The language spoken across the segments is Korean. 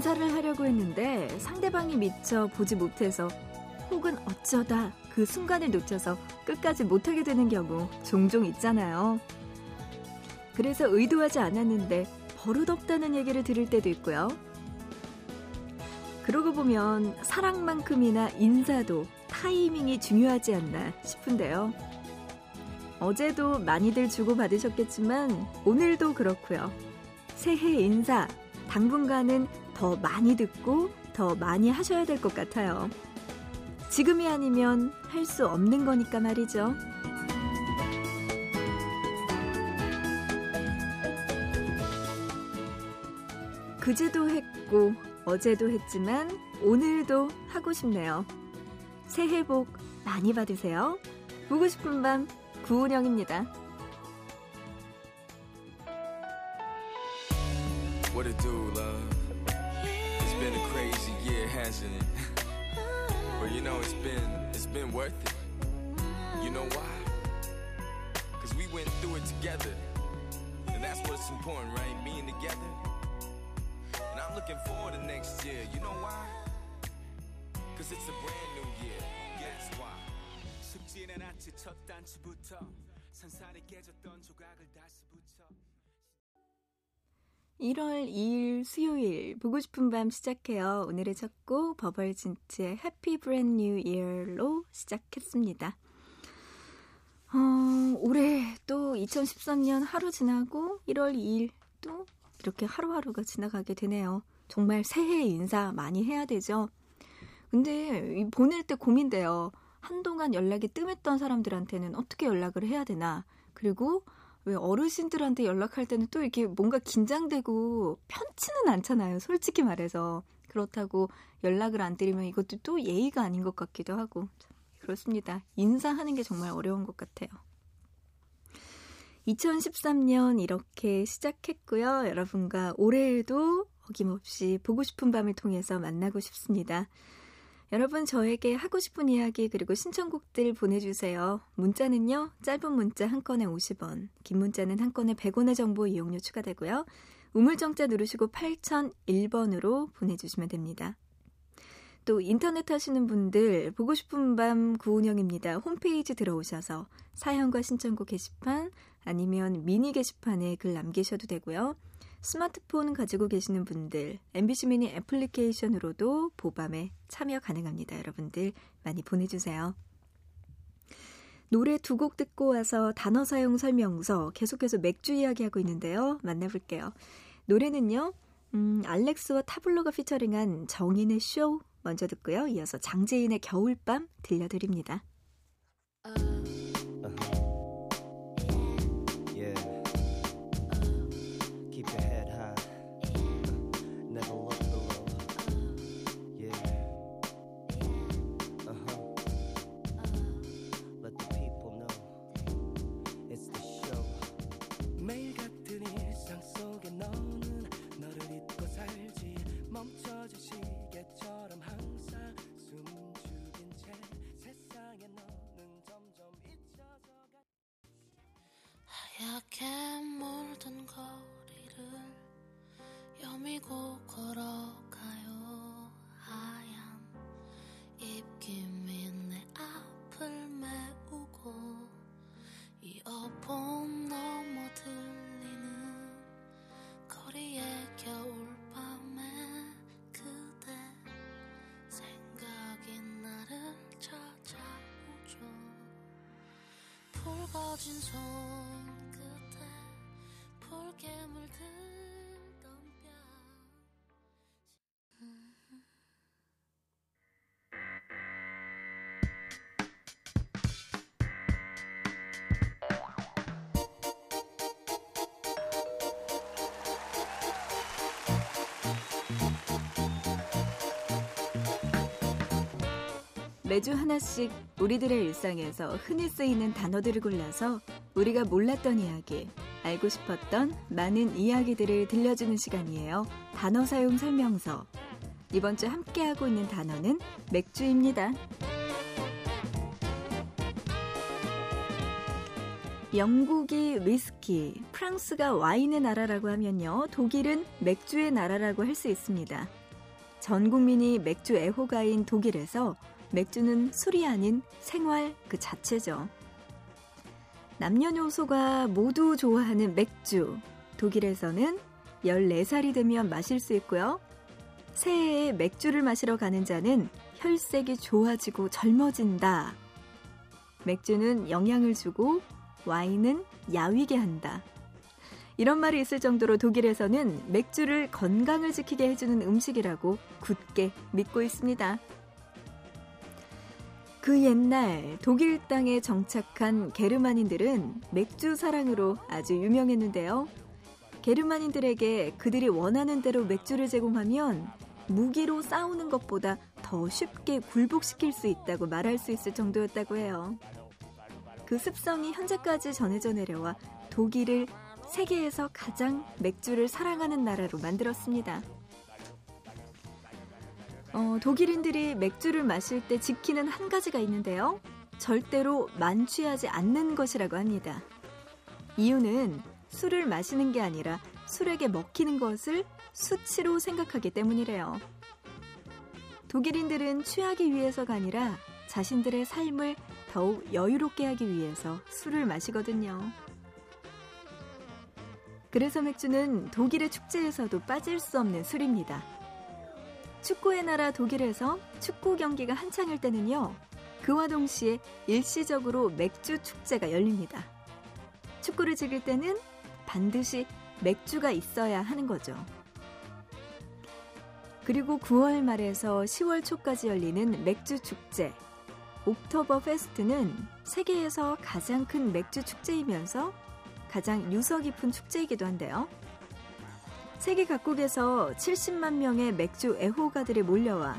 인사를 하려고 했는데 상대방이 미처 보지 못해서 혹은 어쩌다 그 순간을 놓쳐서 끝까지 못하게 되는 경우 종종 있잖아요. 그래서 의도하지 않았는데 버릇없다는 얘기를 들을 때도 있고요. 그러고 보면 사랑만큼이나 인사도 타이밍이 중요하지 않나 싶은데요. 어제도 많이들 주고받으셨겠지만 오늘도 그렇고요. 새해 인사 당분간은 더 많이 듣고 더 많이 하셔야 될 것 같아요. 지금이 아니면 할 수 없는 거니까 말이죠. 그제도 했고 어제도 했지만 오늘도 하고 싶네요. 새해 복 많이 받으세요. 보고 싶은 밤 구은영입니다. What it do, love? It's been a crazy year, hasn't it? But you know it's been it's been worth it. You know why? Cause we went through it together. And that's what's important, right? Being together. And I'm looking forward to next year. You know why? Cause it's a brand new year. That's why. 1월 2일 수요일 보고 싶은 밤 시작해요. 오늘의 첫 곡 버벌진트의 Happy Brand New Year로 시작했습니다. 어, 올해 또 2013년 하루 지나고 1월 2일 또 이렇게 하루하루가 지나가게 되네요. 정말 새해 인사 많이 해야 되죠. 근데 보낼 때 고민돼요. 한동안 연락이 뜸했던 사람들한테는 어떻게 연락을 해야 되나. 그리고 왜 어르신들한테 연락할 때는 또 이렇게 뭔가 긴장되고 편치는 않잖아요. 솔직히 말해서. 그렇다고 연락을 안 드리면 이것도 또 예의가 아닌 것 같기도 하고. 그렇습니다. 인사하는 게 정말 어려운 것 같아요. 2013년 이렇게 시작했고요. 여러분과 올해에도 어김없이 보고 싶은 밤을 통해서 만나고 싶습니다. 여러분 저에게 하고 싶은 이야기 그리고 신청곡들 보내주세요. 문자는요. 짧은 문자 한 건에 50원, 긴 문자는 한 건에 100원의 정보 이용료 추가되고요. 우물정자 누르시고 8001번으로 보내주시면 됩니다. 또 인터넷 하시는 분들 보고 싶은 밤 구운영입니다. 홈페이지 들어오셔서 사연과 신청곡 게시판 아니면 미니 게시판에 글 남기셔도 되고요. 스마트폰 가지고 계시는 분들 MBC 미니 애플리케이션으로도 보밤에 참여 가능합니다. 여러분들 많이 보내주세요. 노래 두 곡 듣고 와서 단어 사용 설명서 계속해서 맥주 이야기하고 있는데요. 만나볼게요. 노래는요. 음, 알렉스와 타블로가 피처링한 정인의 쇼 먼저 듣고요. 이어서 장재인의 겨울밤 들려드립니다. 메우고 이어폰 넘어 들리는 거리의 겨울밤에 그대 생각이 나를 찾아오죠. 붉어진 손 매주 하나씩 우리들의 일상에서 흔히 쓰이는 단어들을 골라서 우리가 몰랐던 이야기, 알고 싶었던 많은 이야기들을 들려주는 시간이에요. 단어 사용 설명서. 이번 주 함께하고 있는 단어는 맥주입니다. 영국이 위스키, 프랑스가 와인의 나라라고 하면요. 독일은 맥주의 나라라고 할 수 있습니다. 전 국민이 맥주 애호가인 독일에서 맥주는 술이 아닌 생활 그 자체죠. 남녀노소가 모두 좋아하는 맥주. 독일에서는 14살이 되면 마실 수 있고요. 새해에 맥주를 마시러 가는 자는 혈색이 좋아지고 젊어진다. 맥주는 영양을 주고 와인은 야위게 한다. 이런 말이 있을 정도로 독일에서는 맥주를 건강을 지키게 해주는 음식이라고 굳게 믿고 있습니다. 그 옛날 독일 땅에 정착한 게르만인들은 맥주 사랑으로 아주 유명했는데요. 게르만인들에게 그들이 원하는 대로 맥주를 제공하면 무기로 싸우는 것보다 더 쉽게 굴복시킬 수 있다고 말할 수 있을 정도였다고 해요. 그 습성이 현재까지 전해져 내려와 독일을 세계에서 가장 맥주를 사랑하는 나라로 만들었습니다. 어, 독일인들이 맥주를 마실 때 지키는 한 가지가 있는데요. 절대로 만취하지 않는 것이라고 합니다. 이유는 술을 마시는 게 아니라 술에게 먹히는 것을 수치로 생각하기 때문이래요. 독일인들은 취하기 위해서가 아니라 자신들의 삶을 더욱 여유롭게 하기 위해서 술을 마시거든요. 그래서 맥주는 독일의 축제에서도 빠질 수 없는 술입니다. 축구의 나라 독일에서 축구 경기가 한창일 때는요, 그와 동시에 일시적으로 맥주 축제가 열립니다. 축구를 즐길 때는 반드시 맥주가 있어야 하는 거죠. 그리고 9월 말에서 10월 초까지 열리는 맥주 축제. 옥토버 페스트는 세계에서 가장 큰 맥주 축제이면서 가장 유서 깊은 축제이기도 한데요. 세계 각국에서 70만 명의 맥주 애호가들이 몰려와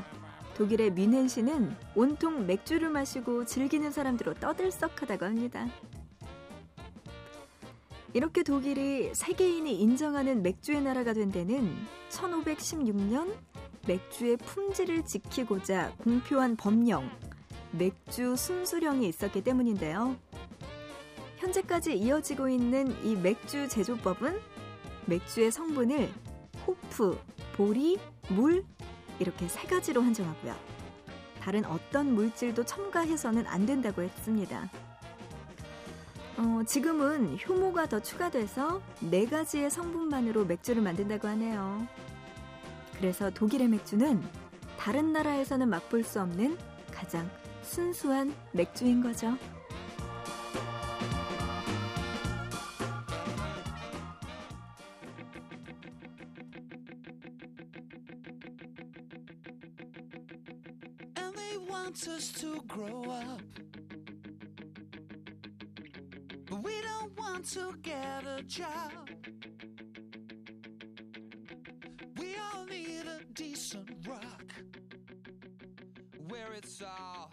독일의 뮌헨시는 온통 맥주를 마시고 즐기는 사람들로 떠들썩하다고 합니다. 이렇게 독일이 세계인이 인정하는 맥주의 나라가 된 데는 1516년 맥주의 품질을 지키고자 공표한 법령, 맥주 순수령이 있었기 때문인데요. 현재까지 이어지고 있는 이 맥주 제조법은 맥주의 성분을 호프, 보리, 물 이렇게 세 가지로 한정하고요. 다른 어떤 물질도 첨가해서는 안 된다고 했습니다. 어, 지금은 효모가 더 추가돼서 네 가지의 성분만으로 맥주를 만든다고 하네요. 그래서 독일의 맥주는 다른 나라에서는 맛볼 수 없는 가장 순수한 맥주인 거죠. Want us to grow up. But we don't want to get a job. We all need a decent rock. Where it's all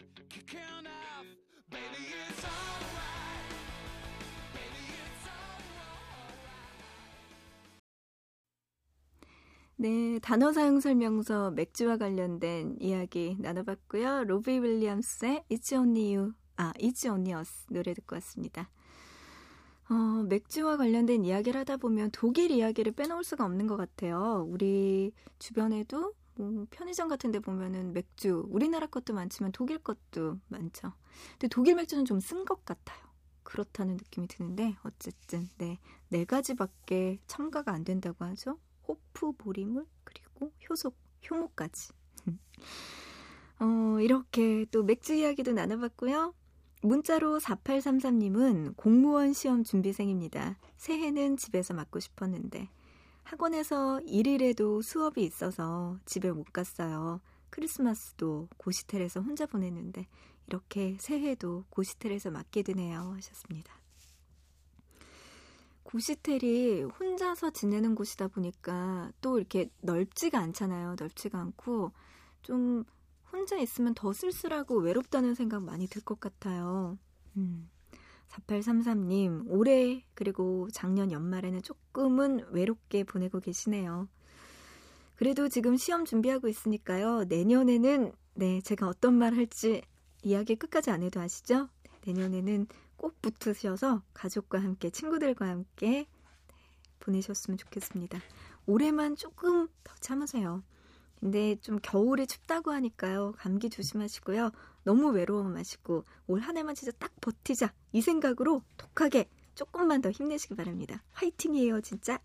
네, 단어 사용 설명서 맥주와 관련된 이야기 나눠봤고요. 로비 윌리엄스의 It's Only You, 아, It's Only Us 노래 듣고 왔습니다. 어, 맥주와 관련된 이야기를 하다 보면 독일 이야기를 빼놓을 수가 없는 것 같아요. 우리 주변에도 뭐 편의점 같은 데 보면은 맥주, 우리나라 것도 많지만 독일 것도 많죠. 근데 독일 맥주는 좀 쓴 것 같아요. 그렇다는 느낌이 드는데 어쨌든 네, 네 가지밖에 첨가가 안 된다고 하죠. 호프, 보리물, 그리고 효속, 효모까지. 어, 이렇게 또 맥주 이야기도 나눠봤고요. 문자로 4833님은 공무원 시험 준비생입니다. 새해는 집에서 맞고 싶었는데 학원에서 일일에도 수업이 있어서 집에 못 갔어요. 크리스마스도 고시텔에서 혼자 보냈는데 이렇게 새해도 고시텔에서 맞게 되네요 하셨습니다. 고시텔이 혼자서 지내는 곳이다 보니까 또 이렇게 넓지가 않잖아요. 넓지가 않고 좀 혼자 있으면 더 쓸쓸하고 외롭다는 생각 많이 들 것 같아요. 음. 4833님, 올해 그리고 작년 연말에는 조금은 외롭게 보내고 계시네요. 그래도 지금 시험 준비하고 있으니까요. 내년에는 네, 제가 어떤 말 할지 이야기 끝까지 안 해도 아시죠? 내년에는 꼭 붙으셔서 가족과 함께, 친구들과 함께 보내셨으면 좋겠습니다. 올해만 조금 더 참으세요. 근데 좀 겨울이 춥다고 하니까요. 감기 조심하시고요. 너무 외로워 마시고 올 한 해만 진짜 딱 버티자. 이 생각으로 독하게 조금만 더 힘내시기 바랍니다. 화이팅이에요, 진짜.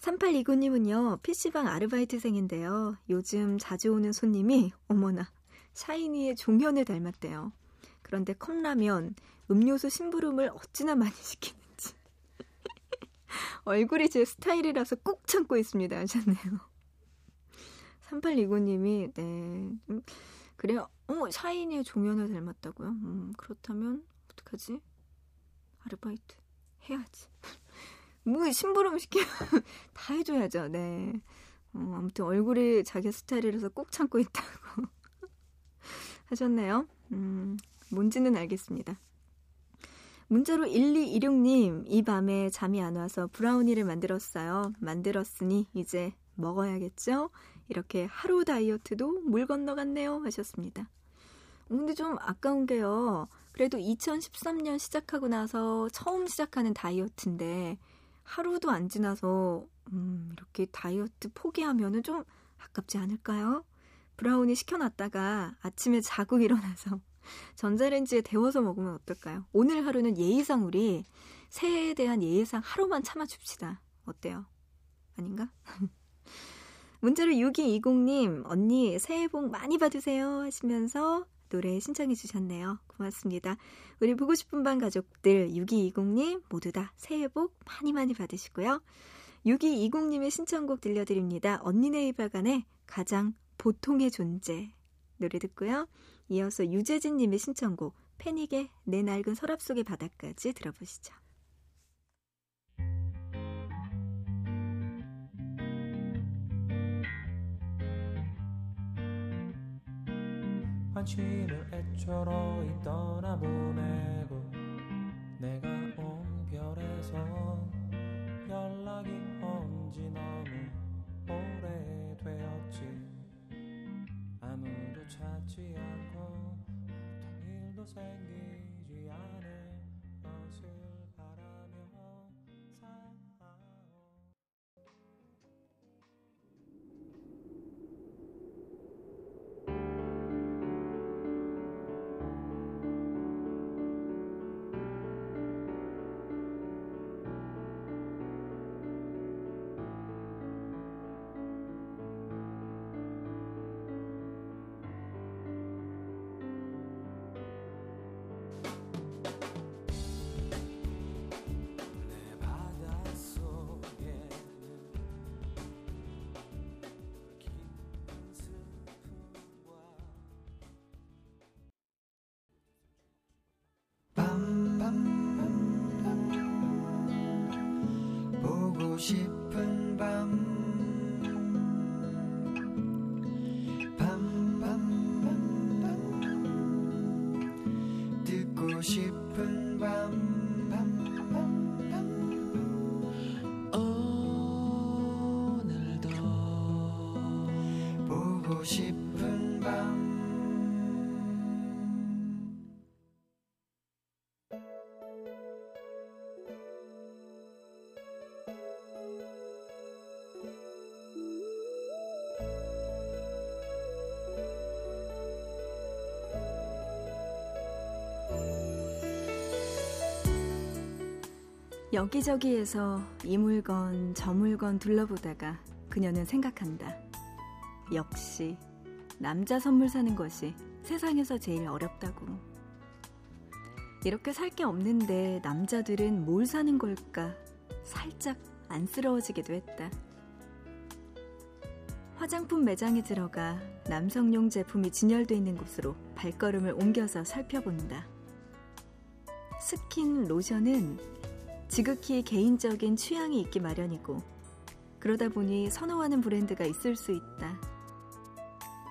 3829님은요, PC방 아르바이트생인데요. 요즘 자주 오는 손님이, 어머나, 샤이니의 종현을 닮았대요. 그런데 컵라면, 음료수 심부름을 어찌나 많이 시키는지. 얼굴이 제 스타일이라서 꾹 참고 있습니다. 하셨네요. 3829님이, 네. 음, 그래요. 어, 샤이니의 종현을 닮았다고요? 음, 그렇다면, 어떡하지? 아르바이트 해야지. 뭐, 심부름 시키면 다 해줘야죠, 네. 어, 아무튼 얼굴이 자기 스타일이라서 꼭 참고 있다고 하셨네요. 음, 뭔지는 알겠습니다. 문자로 1226님, 이 밤에 잠이 안 와서 브라우니를 만들었어요. 만들었으니 이제 먹어야겠죠? 이렇게 하루 다이어트도 물 건너갔네요. 하셨습니다. 근데 좀 아까운 게요. 그래도 2013년 시작하고 나서 처음 시작하는 다이어트인데 하루도 안 지나서 음, 이렇게 다이어트 포기하면은 좀 아깝지 않을까요? 브라우니 시켜놨다가 아침에 자고 일어나서 전자레인지에 데워서 먹으면 어떨까요? 오늘 하루는 예의상 우리 새해에 대한 예의상 하루만 참아줍시다. 어때요? 아닌가? 문자로 6220님, 언니 새해 복 많이 받으세요 하시면서 노래 신청해 주셨네요. 고맙습니다. 우리 보고 싶은 반 가족들 6220님 모두 다 새해 복 많이 많이 받으시고요. 6220님의 신청곡 들려드립니다. 언니네 이발관의 가장 보통의 존재 노래 듣고요. 이어서 유재진 님의 신청곡 패닉의 내 낡은 서랍 속의 바닥까지 들어보시죠. 관심을 애초로 떠나보내고 내가 온 별에서 연락이 온지 너무 오래되었지 아무도 찾지 않고 통 싶은 여기저기에서 이 물건 저 물건 둘러보다가 그녀는 생각한다. 역시 남자 선물 사는 것이 세상에서 제일 어렵다고. 이렇게 살 게 없는데 남자들은 뭘 사는 걸까 살짝 안쓰러워지기도 했다. 화장품 매장에 들어가 남성용 제품이 진열돼 있는 곳으로 발걸음을 옮겨서 살펴본다. 스킨, 로션은 지극히 개인적인 취향이 있기 마련이고 그러다 보니 선호하는 브랜드가 있을 수 있다.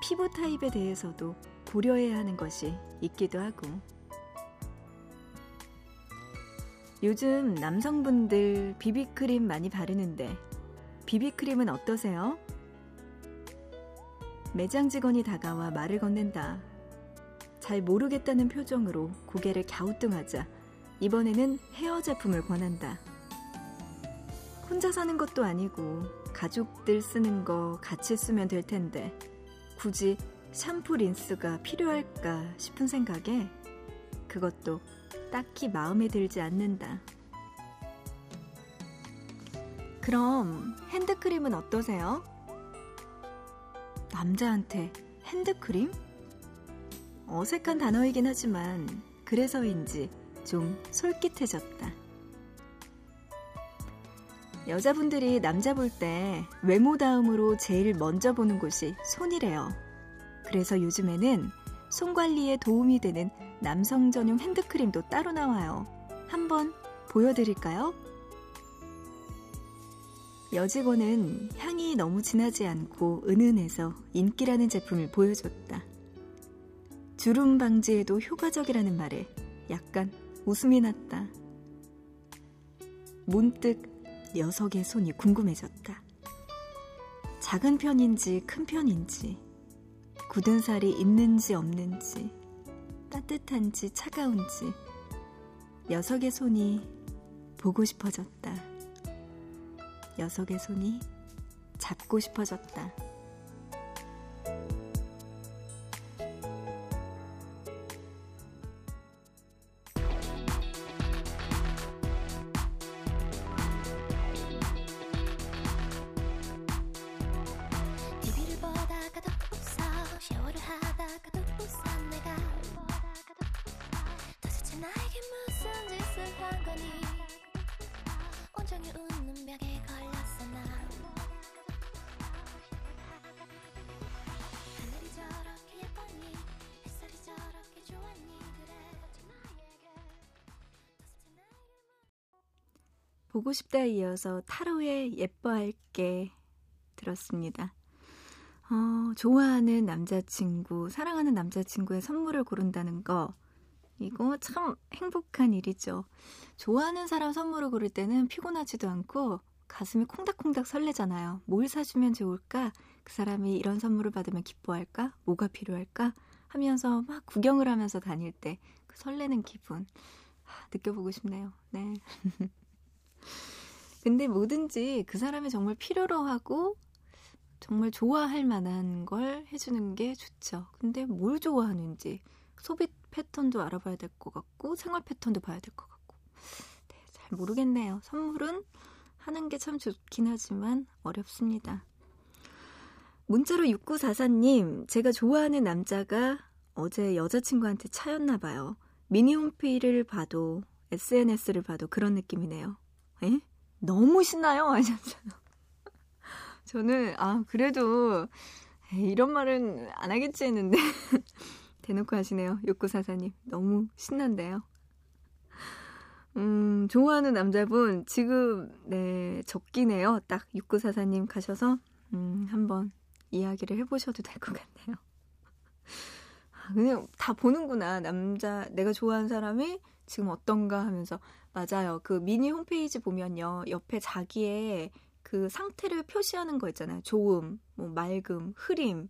피부 타입에 대해서도 고려해야 하는 것이 있기도 하고 요즘 남성분들 비비크림 많이 바르는데 비비크림은 어떠세요? 매장 직원이 다가와 말을 건넨다. 잘 모르겠다는 표정으로 고개를 갸우뚱하자 이번에는 헤어 제품을 권한다. 혼자 사는 것도 아니고 가족들 쓰는 거 같이 쓰면 될 텐데 굳이 샴푸 린스가 필요할까 싶은 생각에 그것도 딱히 마음에 들지 않는다. 그럼 핸드크림은 어떠세요? 남자한테 핸드크림? 어색한 단어이긴 하지만 그래서인지 좀 솔깃해졌다. 여자분들이 남자 볼 때 외모 다음으로 제일 먼저 보는 곳이 손이래요. 그래서 요즘에는 손 관리에 도움이 되는 남성 전용 핸드크림도 따로 나와요. 한번 보여드릴까요? 여직원은 향이 너무 진하지 않고 은은해서 인기라는 제품을 보여줬다. 주름 방지에도 효과적이라는 말에 약간 웃음이 났다. 문득 녀석의 손이 궁금해졌다. 작은 편인지 큰 편인지, 굳은 살이 있는지 없는지, 따뜻한지 차가운지, 녀석의 손이 보고 싶어졌다. 녀석의 손이 잡고 싶어졌다. 보고 싶다에 이어서 타로의 예뻐할게 들었습니다. 어, 좋아하는 남자친구, 사랑하는 남자친구의 선물을 고른다는 거, 이거 참 행복한 일이죠. 좋아하는 사람 선물을 고를 때는 피곤하지도 않고 가슴이 콩닥콩닥 설레잖아요. 뭘 사주면 좋을까? 그 사람이 이런 선물을 받으면 기뻐할까? 뭐가 필요할까? 하면서 막 구경을 하면서 다닐 때 그 설레는 기분. 느껴보고 싶네요. 네. 근데 뭐든지 그 사람이 정말 필요로 하고 정말 좋아할 만한 걸 해주는 게 좋죠. 근데 뭘 좋아하는지 소비 패턴도 알아봐야 될 것 같고 생활 패턴도 봐야 될 것 같고 네, 잘 모르겠네요. 선물은 하는 게 참 좋긴 하지만 어렵습니다. 문자로 6944님, 제가 좋아하는 남자가 어제 여자친구한테 차였나 봐요. 미니 홈피를 봐도 SNS를 봐도 그런 느낌이네요. 에? 너무 신나요? 하셨어요. 저는, 아, 그래도, 에이, 이런 말은 안 하겠지 했는데, 대놓고 하시네요. 욕구사사님. 너무 신난데요. 음, 좋아하는 남자분, 지금, 네, 적기네요. 딱 육구사사님 가셔서, 음, 한번 이야기를 해보셔도 될 것 같네요. 아, 그냥 다 보는구나. 남자, 내가 좋아하는 사람이 지금 어떤가 하면서 맞아요. 그 미니 홈페이지 보면요. 옆에 자기의 그 상태를 표시하는 거 있잖아요. 좋음, 뭐 맑음, 흐림,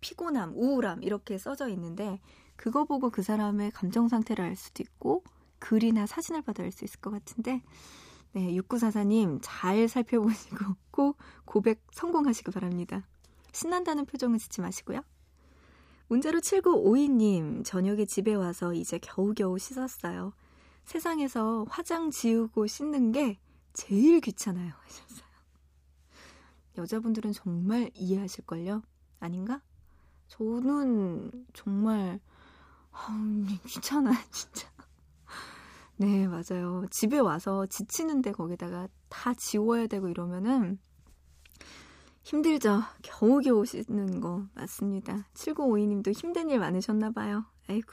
피곤함, 우울함 이렇게 써져 있는데 그거 보고 그 사람의 감정 상태를 알 수도 있고 글이나 사진을 받아 알 수 있을 것 같은데 네, 6944님 잘 살펴보시고 꼭 고백 성공하시기 바랍니다. 신난다는 표정은 짓지 마시고요. 문자로 7952님, 저녁에 집에 와서 이제 겨우겨우 씻었어요. 세상에서 화장 지우고 씻는 게 제일 귀찮아요. 하셨어요. 여자분들은 정말 이해하실걸요? 아닌가? 저는 정말, 아, 귀찮아요, 진짜. 네, 맞아요. 집에 와서 지치는데 거기다가 다 지워야 되고 이러면은 힘들죠. 겨우겨우 씻는 거 맞습니다. 7952님도 힘든 일 많으셨나 봐요. 아이고.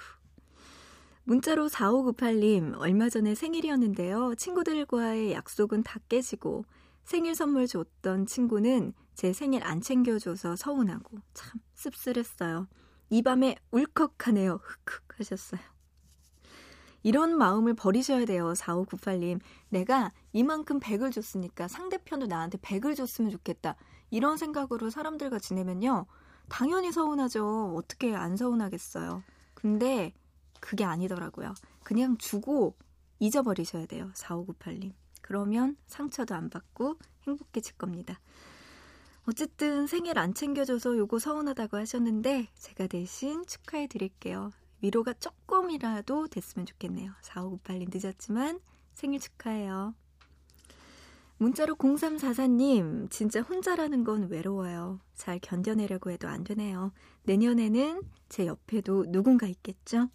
문자로 4598님, 얼마 전에 생일이었는데요. 친구들과의 약속은 다 깨지고 생일 선물 줬던 친구는 제 생일 안 챙겨줘서 서운하고 참 씁쓸했어요. 이 밤에 울컥하네요. 흑흑 하셨어요. 이런 마음을 버리셔야 돼요. 4598님. 내가 이만큼 100을 줬으니까 상대편도 나한테 100을 줬으면 좋겠다. 이런 생각으로 사람들과 지내면요. 당연히 서운하죠. 어떻게 안 서운하겠어요. 근데 그게 아니더라고요. 그냥 주고 잊어버리셔야 돼요. 4598님. 그러면 상처도 안 받고 행복해질 겁니다. 어쨌든 생일 안 챙겨줘서 요거 서운하다고 하셨는데 제가 대신 축하해 드릴게요. 위로가 조금이라도 됐으면 좋겠네요. 4598님 늦었지만 생일 축하해요. 문자로 0344님, 진짜 혼자라는 건 외로워요. 잘 견뎌내려고 해도 안 되네요. 내년에는 제 옆에도 누군가 있겠죠?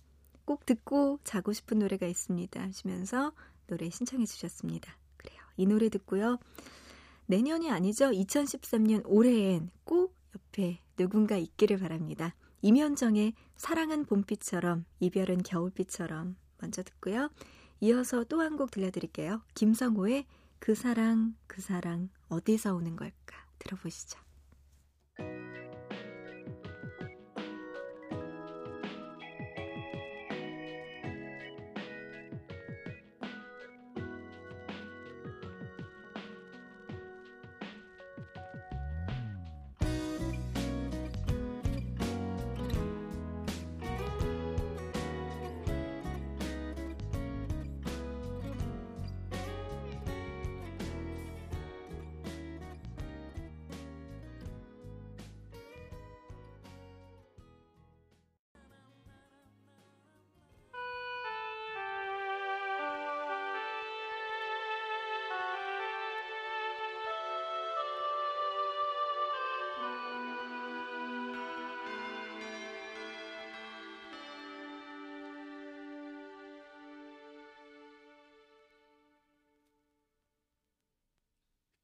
꼭 듣고 자고 싶은 노래가 있습니다. 하시면서 노래 신청해 주셨습니다. 그래요. 이 노래 듣고요. 내년이 아니죠. 2013년 올해엔 꼭 옆에 누군가 있기를 바랍니다. 임현정의 사랑은 봄비처럼 이별은 겨울비처럼 먼저 듣고요. 이어서 또 한 곡 들려드릴게요. 김성호의 그 사랑 그 사랑 어디서 오는 걸까 들어보시죠.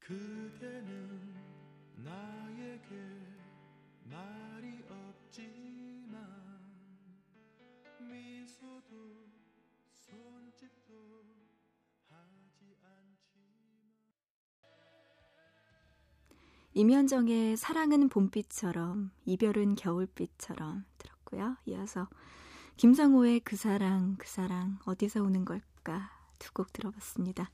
그대는 나에게 말이 없지만 미소도 손짓도 하지 않지만 임현정의 사랑은 봄빛처럼 이별은 겨울빛처럼 들었고요. 이어서 김상호의 그 사랑 그 사랑 어디서 오는 걸까 두 곡 들어봤습니다.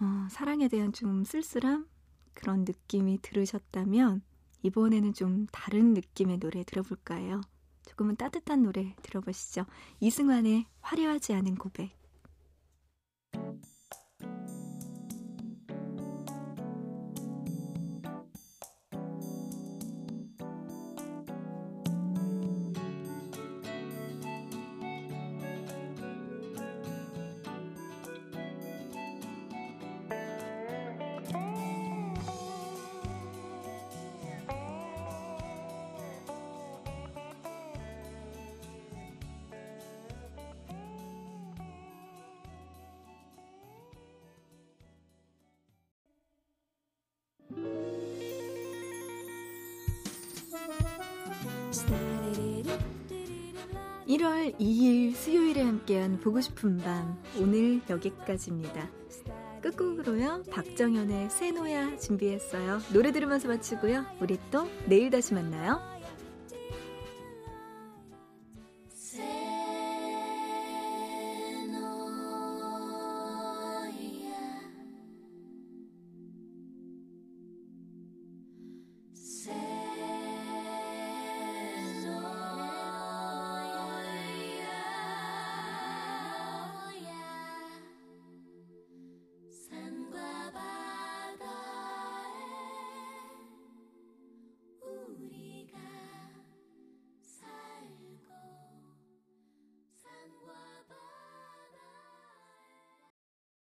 어, 사랑에 대한 좀 쓸쓸함 그런 느낌이 들으셨다면 이번에는 좀 다른 느낌의 노래 들어볼까 해요. 조금은 따뜻한 노래 들어보시죠. 이승환의 화려하지 않은 고백. (1월 2일) 수요일에 함께한 보고 싶은 밤 오늘 여기까지입니다. 끝곡으로요 박정현의 세노야 준비했어요. 노래 들으면서 마치고요 우리 또 내일 다시 만나요